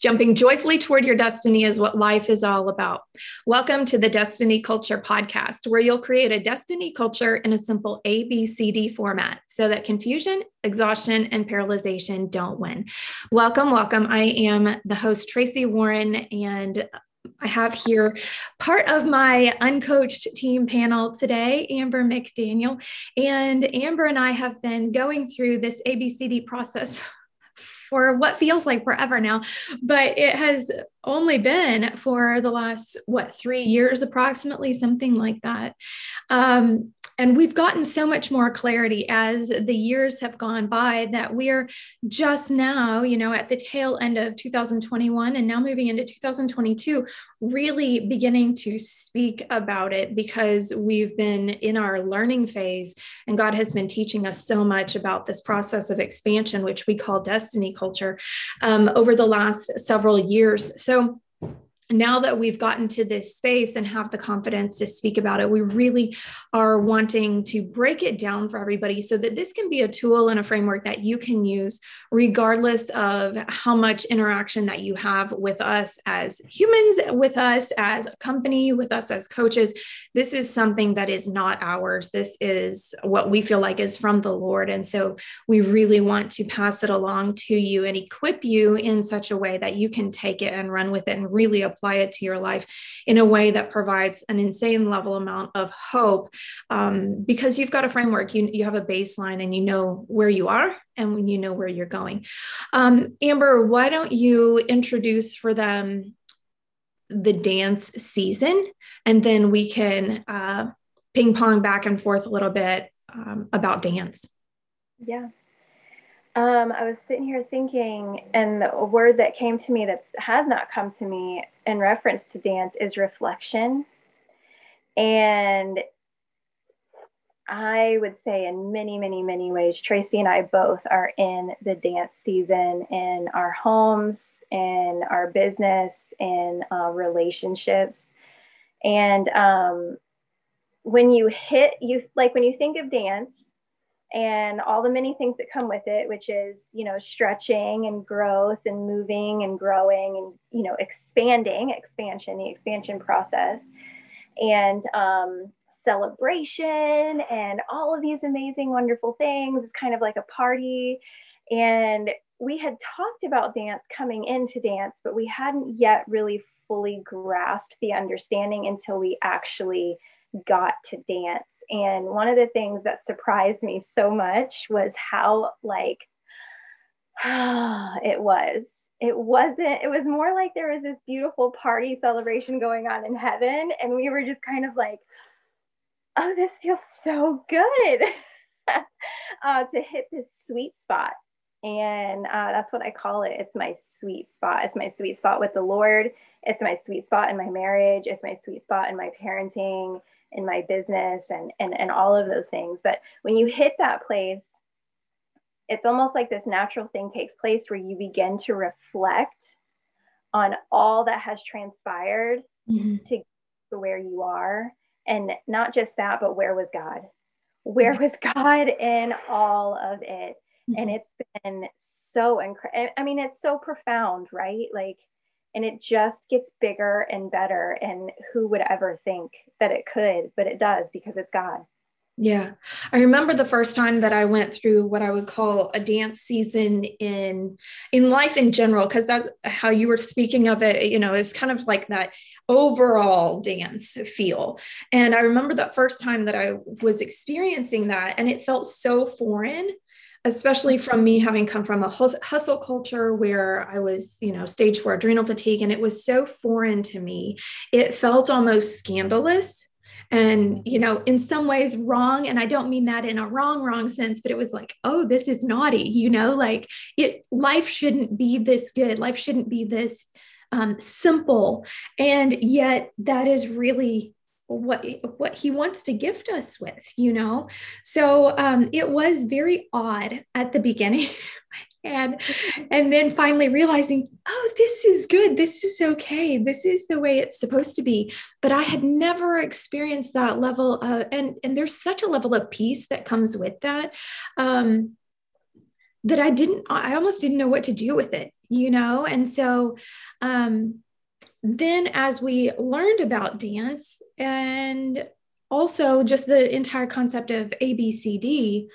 Jumping joyfully toward your destiny is what life is all about. Welcome to the Destiny Culture podcast, where you'll create a destiny culture in a simple ABCD format so that confusion, exhaustion, and paralyzation don't win. Welcome, welcome. I am the host, Tracy Warren, and I have here part of my uncoached team panel today, Amber McDaniel. And Amber and I have been going through this ABCD process for what feels like forever now, but it has only been for the last, what, three years approximately, something like that. Um, and we've gotten so much more clarity as the years have gone by that we're just now, you know, at the tail end of 2021 and now moving into 2022, really beginning to speak about it because we've been in our learning phase and God has been teaching us so much about this process of expansion, which we call destiny culture, um, over the last several years. So, now that we've gotten to this space and have the confidence to speak about it, we really are wanting to break it down for everybody so that this can be a tool and a framework that you can use regardless of how much interaction that you have with us as humans, with us as a company, with us as coaches. This is something that is not ours. This is what we feel like is from the Lord. And so we really want to pass it along to you and equip you in such a way that you can take it and run with it and really apply apply it to your life in a way that provides an insane level amount of hope um, because you've got a framework. You, you have a baseline and you know where you are and when you know where you're going. Um, amber why don't you introduce for them the dance season and then we can uh, ping pong back and forth a little bit um, about dance? Yeah um, I was sitting here thinking, and a word that came to me that has not come to me in reference to dance is reflection. And I would say, in many, many, many ways, Tracy and I both are in the dance season in our homes, in our business, in uh, relationships. And um, when you hit, you like when you think of dance, and all the many things that come with it which is you know stretching and growth and moving and growing and you know expanding expansion the expansion process. And um, celebration and all of these amazing wonderful things. It's kind of like a party. And we had talked about dance coming into dance but we hadn't yet really fully grasped the understanding until we actually got to dance. And one of the things that surprised me so much was how, like, it was. It wasn't, it was more like there was this beautiful party celebration going on in heaven. And we were just kind of like, oh, this feels so good uh, to hit this sweet spot. And uh, that's what I call it. It's my sweet spot. It's my sweet spot with the Lord. It's my sweet spot in my marriage. It's my sweet spot in my parenting in my business and, and, and all of those things. But when you hit that place, it's almost like this natural thing takes place where you begin to reflect on all that has transpired mm-hmm. to where you are. And not just that, but where was God? Where was God in all of it? Mm-hmm. And it's been so incredible. I mean, it's so profound, right? Like, and it just gets bigger and better and who would ever think that it could but it does because it's god. Yeah. I remember the first time that i went through what i would call a dance season in in life in general because that's how you were speaking of it you know it's kind of like that overall dance feel. And i remember that first time that i was experiencing that and it felt so foreign especially from me having come from a hustle culture where I was, you know, stage four adrenal fatigue, and it was so foreign to me. It felt almost scandalous and you know in some ways wrong and i don't mean that in a wrong wrong sense but it was like oh this is naughty you know like it life shouldn't be this good life shouldn't be this um, simple and yet that is really what what he wants to gift us with you know? So um, it was very odd at the beginning and and then finally realizing oh this is good. This is okay. This is the way it's supposed to be. But i had never experienced that level of and and there's such a level of peace that comes with that um that i didn't i almost didn't know what to do with it you know? And so, um, then as we learned about dance and also just the entire concept of ABCD,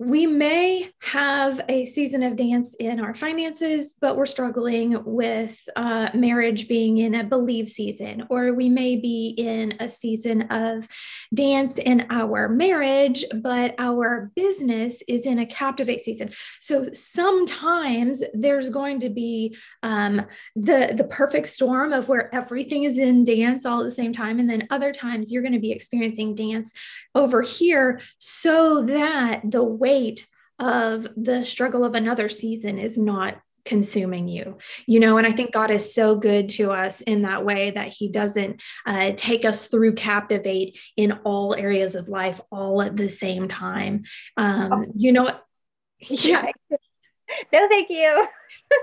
we may have a season of dance in our finances, but we're struggling with uh, marriage being in a believe season, or we may be in a season of dance in our marriage, but our business is in a captivate season. So sometimes there's going to be um, the the perfect storm of where everything is in dance all at the same time, and then other times you're going to be experiencing dance over here, so that the weight of the struggle of another season is not consuming you you know? And i think god is so good to us in that way that he doesn't uh, take us through captivate in all areas of life all at the same time. Um, you know yeah. No thank you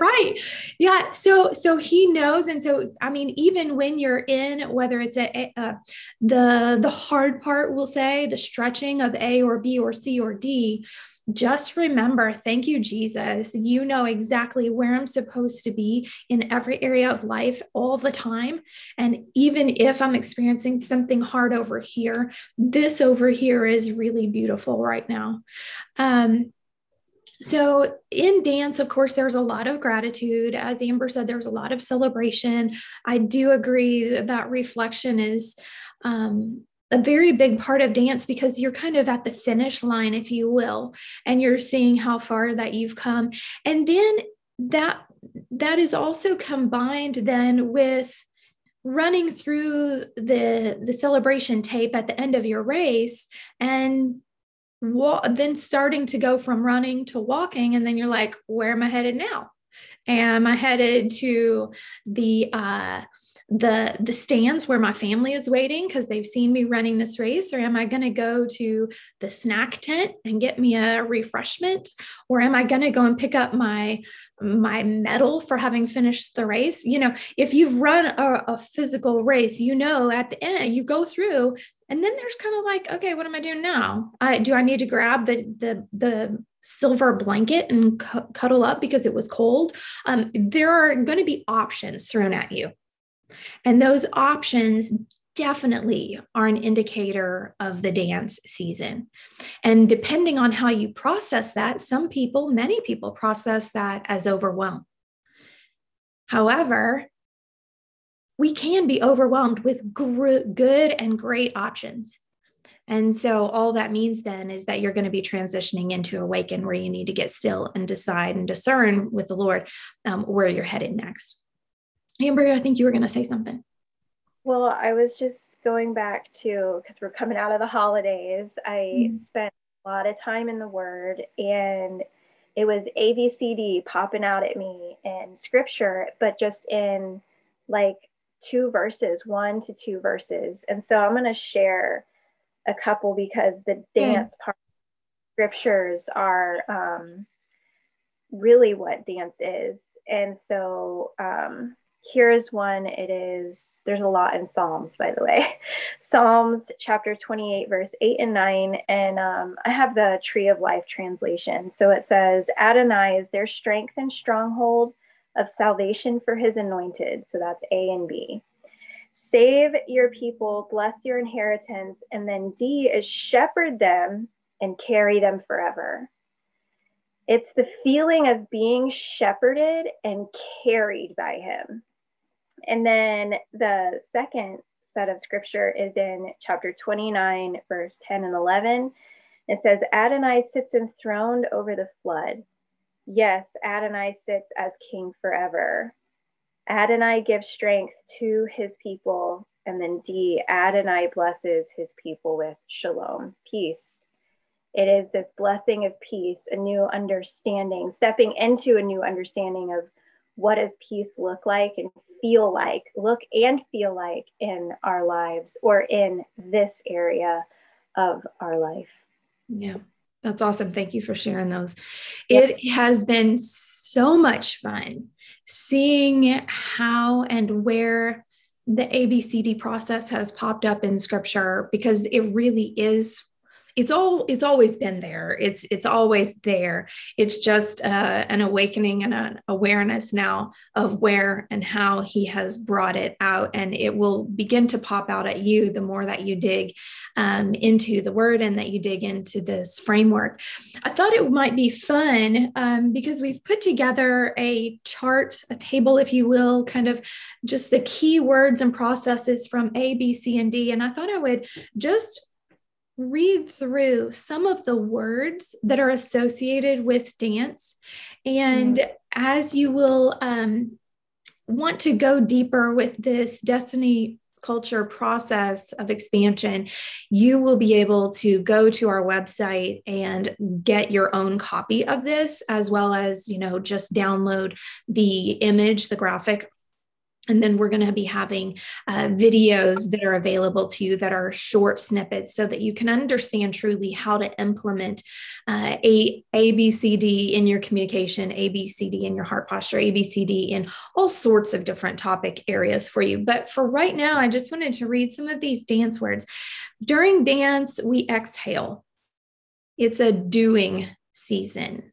right. Yeah so so he knows and so i mean even when you're in whether it's a, a, the the hard part we'll say the stretching of a or b or c or d just remember thank you jesus. You know exactly where i'm supposed to be in every area of life all the time. And even if i'm experiencing something hard over here this over here is really beautiful right now. Um so, in dance, of course, there's a lot of gratitude. As Amber said, there's a lot of celebration. I do agree that, reflection is um, a very big part of dance because you're kind of at the finish line, if you will, and you're seeing how far that you've come. And then that that is also combined then with running through the the celebration tape at the end of your race and then starting to go from running to walking and then you're like where am i headed now? Am i headed to the uh the the stands where my family is waiting because they've seen me running this race or am i going to go to the snack tent and get me a refreshment? Or am i going to go and pick up my my medal for having finished the race? You know if you've run a, a physical race you know at the end you go through and then there's kind of like, okay, what am I doing now? I do I need to grab the the the silver blanket and cu- cuddle up because it was cold? Um, there are going to be options thrown at you, and those options definitely are an indicator of the dance season. And depending on how you process that, some people, many people process that as overwhelm. However, we can be overwhelmed with gr- good and great options. And so, all that means then is that you're going to be transitioning into awaken where you need to get still and decide and discern with the Lord um, where you're headed next. Amber, I think you were going to say something. Well, I was just going back to because we're coming out of the holidays. I mm-hmm. spent a lot of time in the Word and it was ABCD popping out at me in scripture, but just in like two verses, one to two verses. And so I'm going to share a couple because the dance part scriptures are um, really what dance is. And so um, here's one. It is, there's a lot in Psalms, by the way. Psalms chapter 28, verse 8 and 9. And um, I have the Tree of Life translation. So it says, Adonai is their strength and stronghold of salvation for his anointed. So that's A and B. Save your people, bless your inheritance. And then D is shepherd them and carry them forever. It's the feeling of being shepherded and carried by him. And then the second set of scripture is in chapter 29, verse 10 and 11. It says, Adonai sits enthroned over the flood. Yes, Adonai sits as king forever. Adonai gives strength to his people. And then D, Adonai blesses his people with shalom, peace. It is this blessing of peace, a new understanding, stepping into a new understanding of what does peace look like and feel like, look and feel like in our lives or in this area of our life. Yeah. That's awesome. Thank you for sharing those. It has been so much fun seeing how and where the ABCD process has popped up in scripture because it really is it's all it's always been there. It's it's always there. It's just uh, an awakening and an awareness now of where and how he has brought it out and it will begin to pop out at you the more that you dig um, into the word and that you dig into this framework. I thought it might be fun um, because we've put together a chart a table if you will kind of just the key words and processes from a b c and d and i thought i would just read through some of the words that are associated with dance. And mm. as you will um, want to go deeper with this destiny culture process of expansion, you will be able to go to our website and get your own copy of this, as well as, you know, just download the image, the graphic and then we're going to be having uh, videos that are available to you that are short snippets so that you can understand truly how to implement uh, a ABCD in your communication, ABCD in your heart posture, ABCD in all sorts of different topic areas for you. But for right now, I just wanted to read some of these dance words. During dance, we exhale. It's a doing season.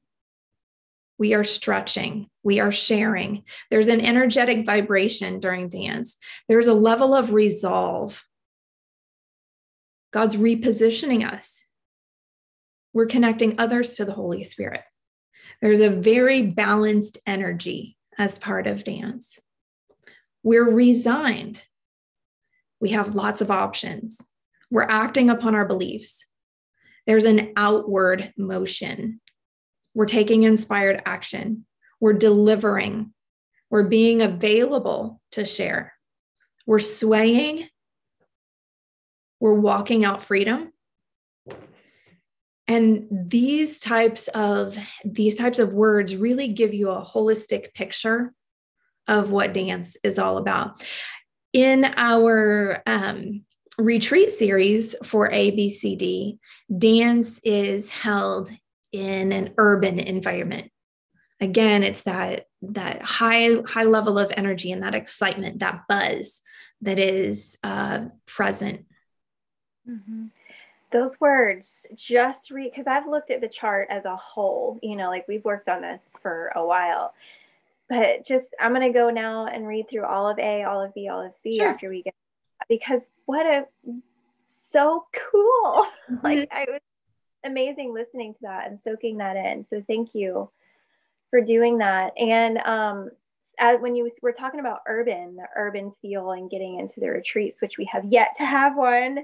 We are stretching. We are sharing. There's an energetic vibration during dance. There's a level of resolve. God's repositioning us. We're connecting others to the Holy Spirit. There's a very balanced energy as part of dance. We're resigned. We have lots of options. We're acting upon our beliefs. There's an outward motion. We're taking inspired action. We're delivering. We're being available to share. We're swaying. We're walking out freedom. And these types of these types of words really give you a holistic picture of what dance is all about. In our um, retreat series for ABCD, dance is held in an urban environment again it's that that high high level of energy and that excitement that buzz that is uh, present mm-hmm. those words just read because i've looked at the chart as a whole you know like we've worked on this for a while but just i'm going to go now and read through all of a all of b all of c sure. after we get because what a so cool mm-hmm. like i was amazing listening to that and soaking that in. So thank you for doing that. And um, as, when you were talking about urban, the urban feel and getting into the retreats, which we have yet to have one,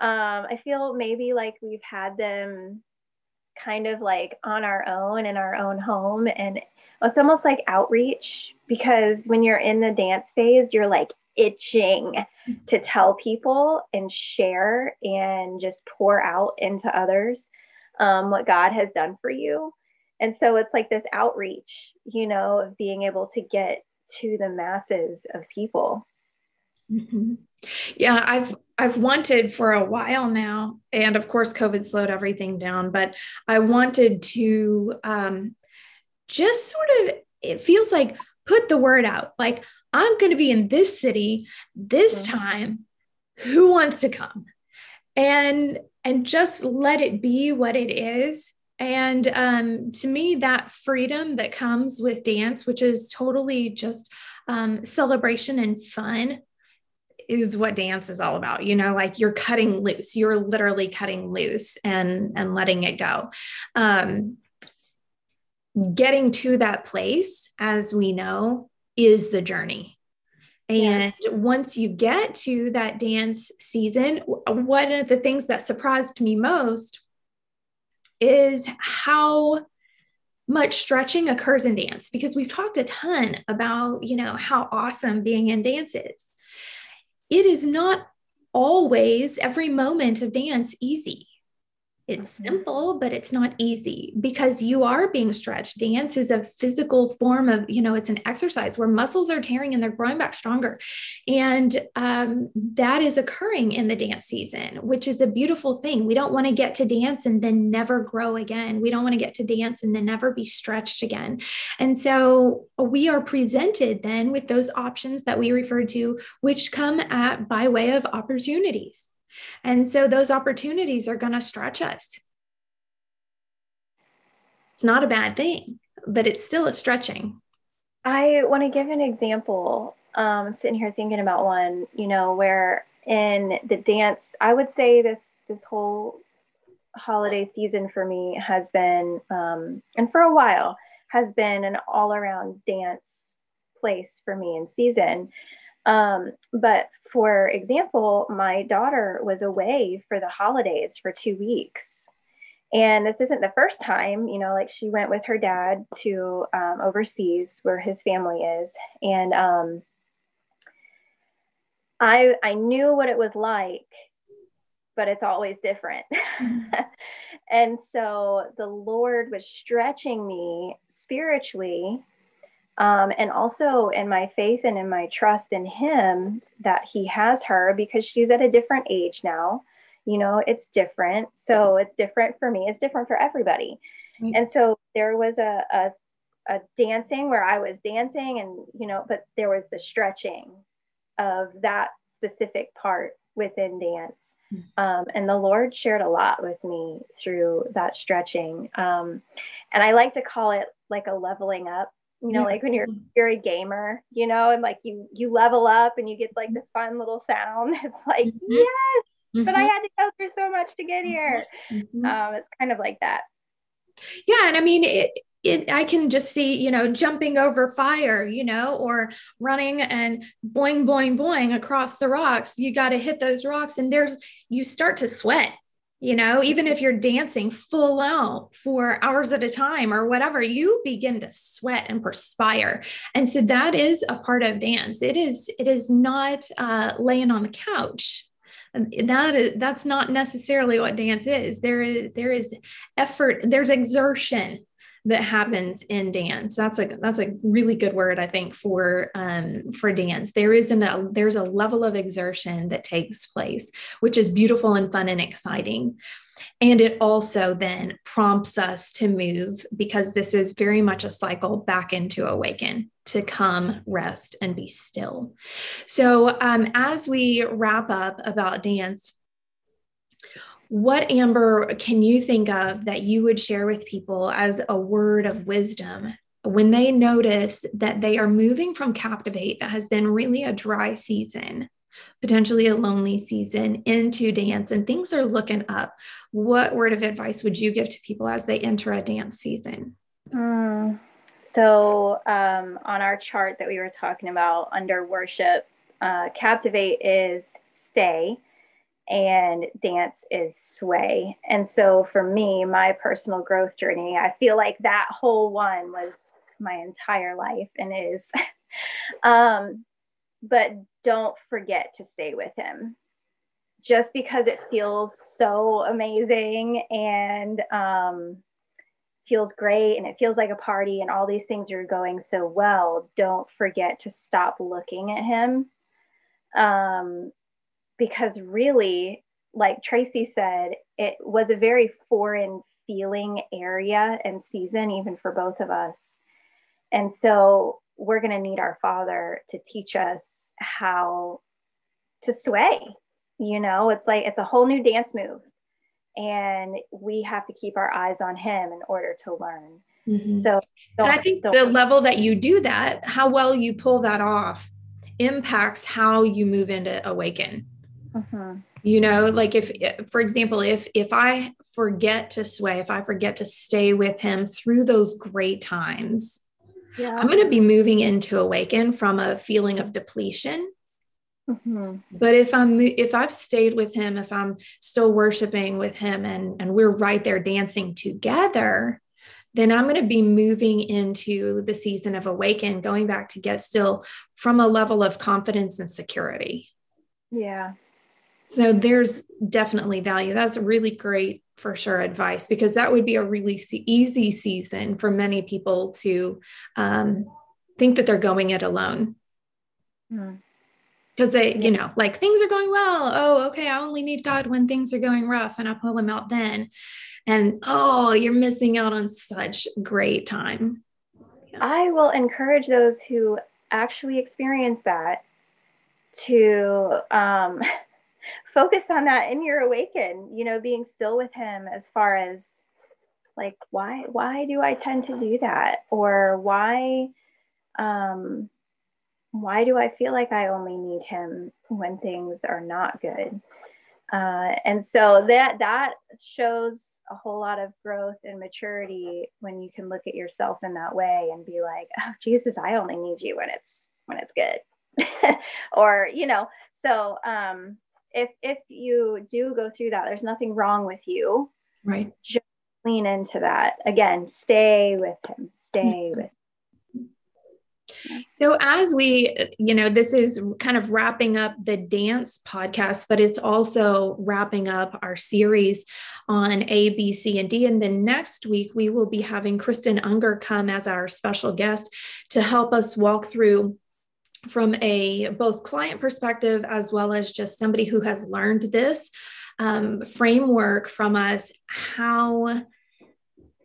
um, I feel maybe like we've had them kind of like on our own in our own home. And it's almost like outreach because when you're in the dance phase, you're like itching to tell people and share and just pour out into others um, what God has done for you. And so it's like this outreach, you know, of being able to get to the masses of people. Mm-hmm. Yeah, I've I've wanted for a while now, and of course, COVID slowed everything down. But I wanted to um, just sort of. It feels like put the word out. Like I'm going to be in this city this mm-hmm. time. Who wants to come? And and just let it be what it is. And um, to me, that freedom that comes with dance, which is totally just um, celebration and fun, is what dance is all about. You know, like you're cutting loose, you're literally cutting loose and and letting it go. Um, getting to that place, as we know, is the journey. And yeah. once you get to that dance season, one of the things that surprised me most is how much stretching occurs in dance because we've talked a ton about, you know, how awesome being in dance is. It is not always every moment of dance easy. It's simple, but it's not easy because you are being stretched. Dance is a physical form of, you know, it's an exercise where muscles are tearing and they're growing back stronger. And um, that is occurring in the dance season, which is a beautiful thing. We don't want to get to dance and then never grow again. We don't want to get to dance and then never be stretched again. And so we are presented then with those options that we referred to, which come at by way of opportunities And so those opportunities are going to stretch us. It's not a bad thing, but it's still a stretching. I want to give an example. Um, I'm sitting here thinking about one, you know, where in the dance, I would say this this whole holiday season for me has been, um, and for a while, has been an all around dance place for me in season. Um, but for example, my daughter was away for the holidays for two weeks. And this isn't the first time, you know, like she went with her dad to um, overseas where his family is. And um, I, I knew what it was like, but it's always different. Mm-hmm. and so the Lord was stretching me spiritually um, and also in my faith and in my trust in him that he has her because she's at a different age now. You know it's different. So it's different for me. It's different for everybody. Mm-hmm. and so there was a, a a dancing where i was dancing and you know but there was the stretching of that specific part within dance. Mm-hmm. um, and the lord shared a lot with me through that stretching. Um, and i like to call it like a leveling up you know like when you're you're a gamer you know and like you you level up and you get like the fun little sound it's like mm-hmm. yes mm-hmm. but i had to go through so much to get here mm-hmm. um, it's kind of like that yeah and i mean it it, I can just see, you know, jumping over fire, you know, or running and boing, boing, boing across the rocks. You got to hit those rocks, and there's, you start to sweat you know even if you're dancing full out for hours at a time or whatever you begin to sweat and perspire. And so that is a part of dance. It is it is not uh, laying on the couch. That is that's not necessarily what dance is. There is there is effort there's exertion that happens in dance. That's a that's a really good word I think for um, for dance. There is an, a there's a level of exertion that takes place, which is beautiful and fun and exciting. And it also then prompts us to move because this is very much a cycle back into awaken to come, rest, and be still. So, um, as we wrap up about dance, what, Amber, can you think of that you would share with people as a word of wisdom when they notice that they are moving from Captivate, that has been really a dry season, potentially a lonely season, into dance, and things are looking up? What word of advice would you give to people as they enter a dance season? Mm, so, um, on our chart that we were talking about under worship, uh, Captivate is stay and dance is sway. And so for me, my personal growth journey, I feel like that whole one was my entire life and is. um, but don't forget to stay with him. Just because it feels so amazing and um, feels great and it feels like a party and all these things are going so well, don't forget to stop looking at him. Um, because really, like Tracy said, it was a very foreign feeling area and season, even for both of us. And so we're going to need our Father to teach us how to sway. You know, it's like it's a whole new dance move. And we have to keep our eyes on Him in order to learn. Mm-hmm. So, and I think the level that you do that, how well you pull that off, impacts how you move into awaken. Mm-hmm. You know, like if, for example, if if I forget to sway, if I forget to stay with him through those great times, yeah. I'm going to be moving into awaken from a feeling of depletion. Mm-hmm. But if I'm if I've stayed with him, if I'm still worshiping with him, and and we're right there dancing together, then I'm going to be moving into the season of awaken, going back to get still from a level of confidence and security. Yeah. So there's definitely value. That's really great for sure advice because that would be a really easy season for many people to um, think that they're going it alone. Because mm. they, you know, like things are going well. Oh, okay. I only need God when things are going rough and I pull him out then. And oh, you're missing out on such great time. Yeah. I will encourage those who actually experience that to um, focus on that in your awaken, you know, being still with him as far as like why why do I tend to do that? Or why um why do I feel like I only need him when things are not good? Uh, and so that that shows a whole lot of growth and maturity when you can look at yourself in that way and be like, oh Jesus, I only need you when it's when it's good. or, you know, so um if if you do go through that, there's nothing wrong with you. Right. Just lean into that. Again, stay with him. Stay mm-hmm. with so, as we, you know, this is kind of wrapping up the dance podcast, but it's also wrapping up our series on A, B, C, and D. And then next week, we will be having Kristen Unger come as our special guest to help us walk through from a both client perspective as well as just somebody who has learned this um, framework from us how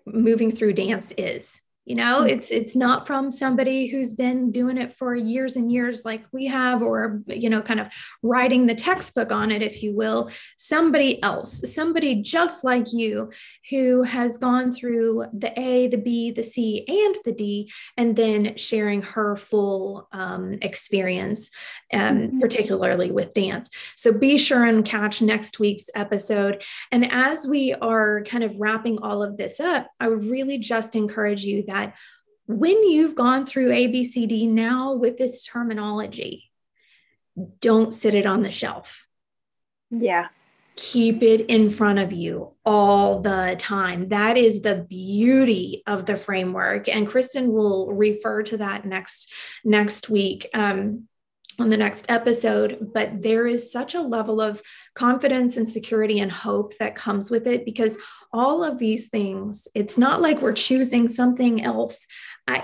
moving through dance is you know mm-hmm. it's it's not from somebody who's been doing it for years and years like we have or you know kind of writing the textbook on it if you will somebody else somebody just like you who has gone through the a the b the c and the d and then sharing her full um, experience um, mm-hmm. particularly with dance so be sure and catch next week's episode and as we are kind of wrapping all of this up i would really just encourage you that that when you've gone through ABCD now with this terminology, don't sit it on the shelf. Yeah. Keep it in front of you all the time. That is the beauty of the framework. And Kristen will refer to that next next week. Um, on the next episode, but there is such a level of confidence and security and hope that comes with it because all of these things, it's not like we're choosing something else,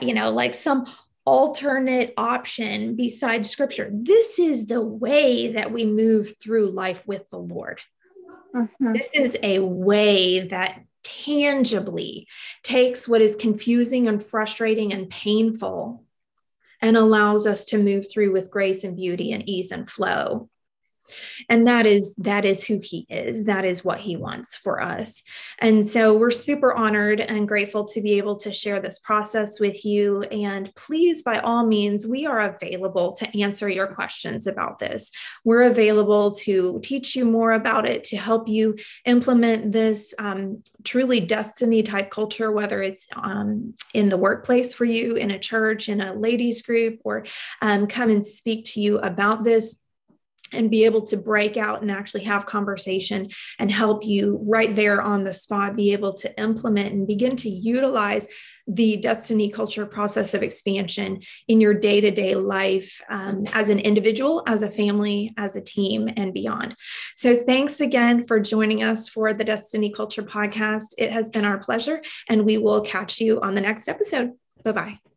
you know, like some alternate option besides scripture. This is the way that we move through life with the Lord. Mm-hmm. This is a way that tangibly takes what is confusing and frustrating and painful and allows us to move through with grace and beauty and ease and flow and that is that is who he is. That is what he wants for us. And so we're super honored and grateful to be able to share this process with you. And please by all means we are available to answer your questions about this. We're available to teach you more about it to help you implement this um, truly destiny type culture whether it's um, in the workplace for you in a church in a ladies group or um, come and speak to you about this and be able to break out and actually have conversation and help you right there on the spot be able to implement and begin to utilize the destiny culture process of expansion in your day to day life um, as an individual, as a family, as a team, and beyond. So, thanks again for joining us for the Destiny Culture podcast. It has been our pleasure, and we will catch you on the next episode. Bye bye.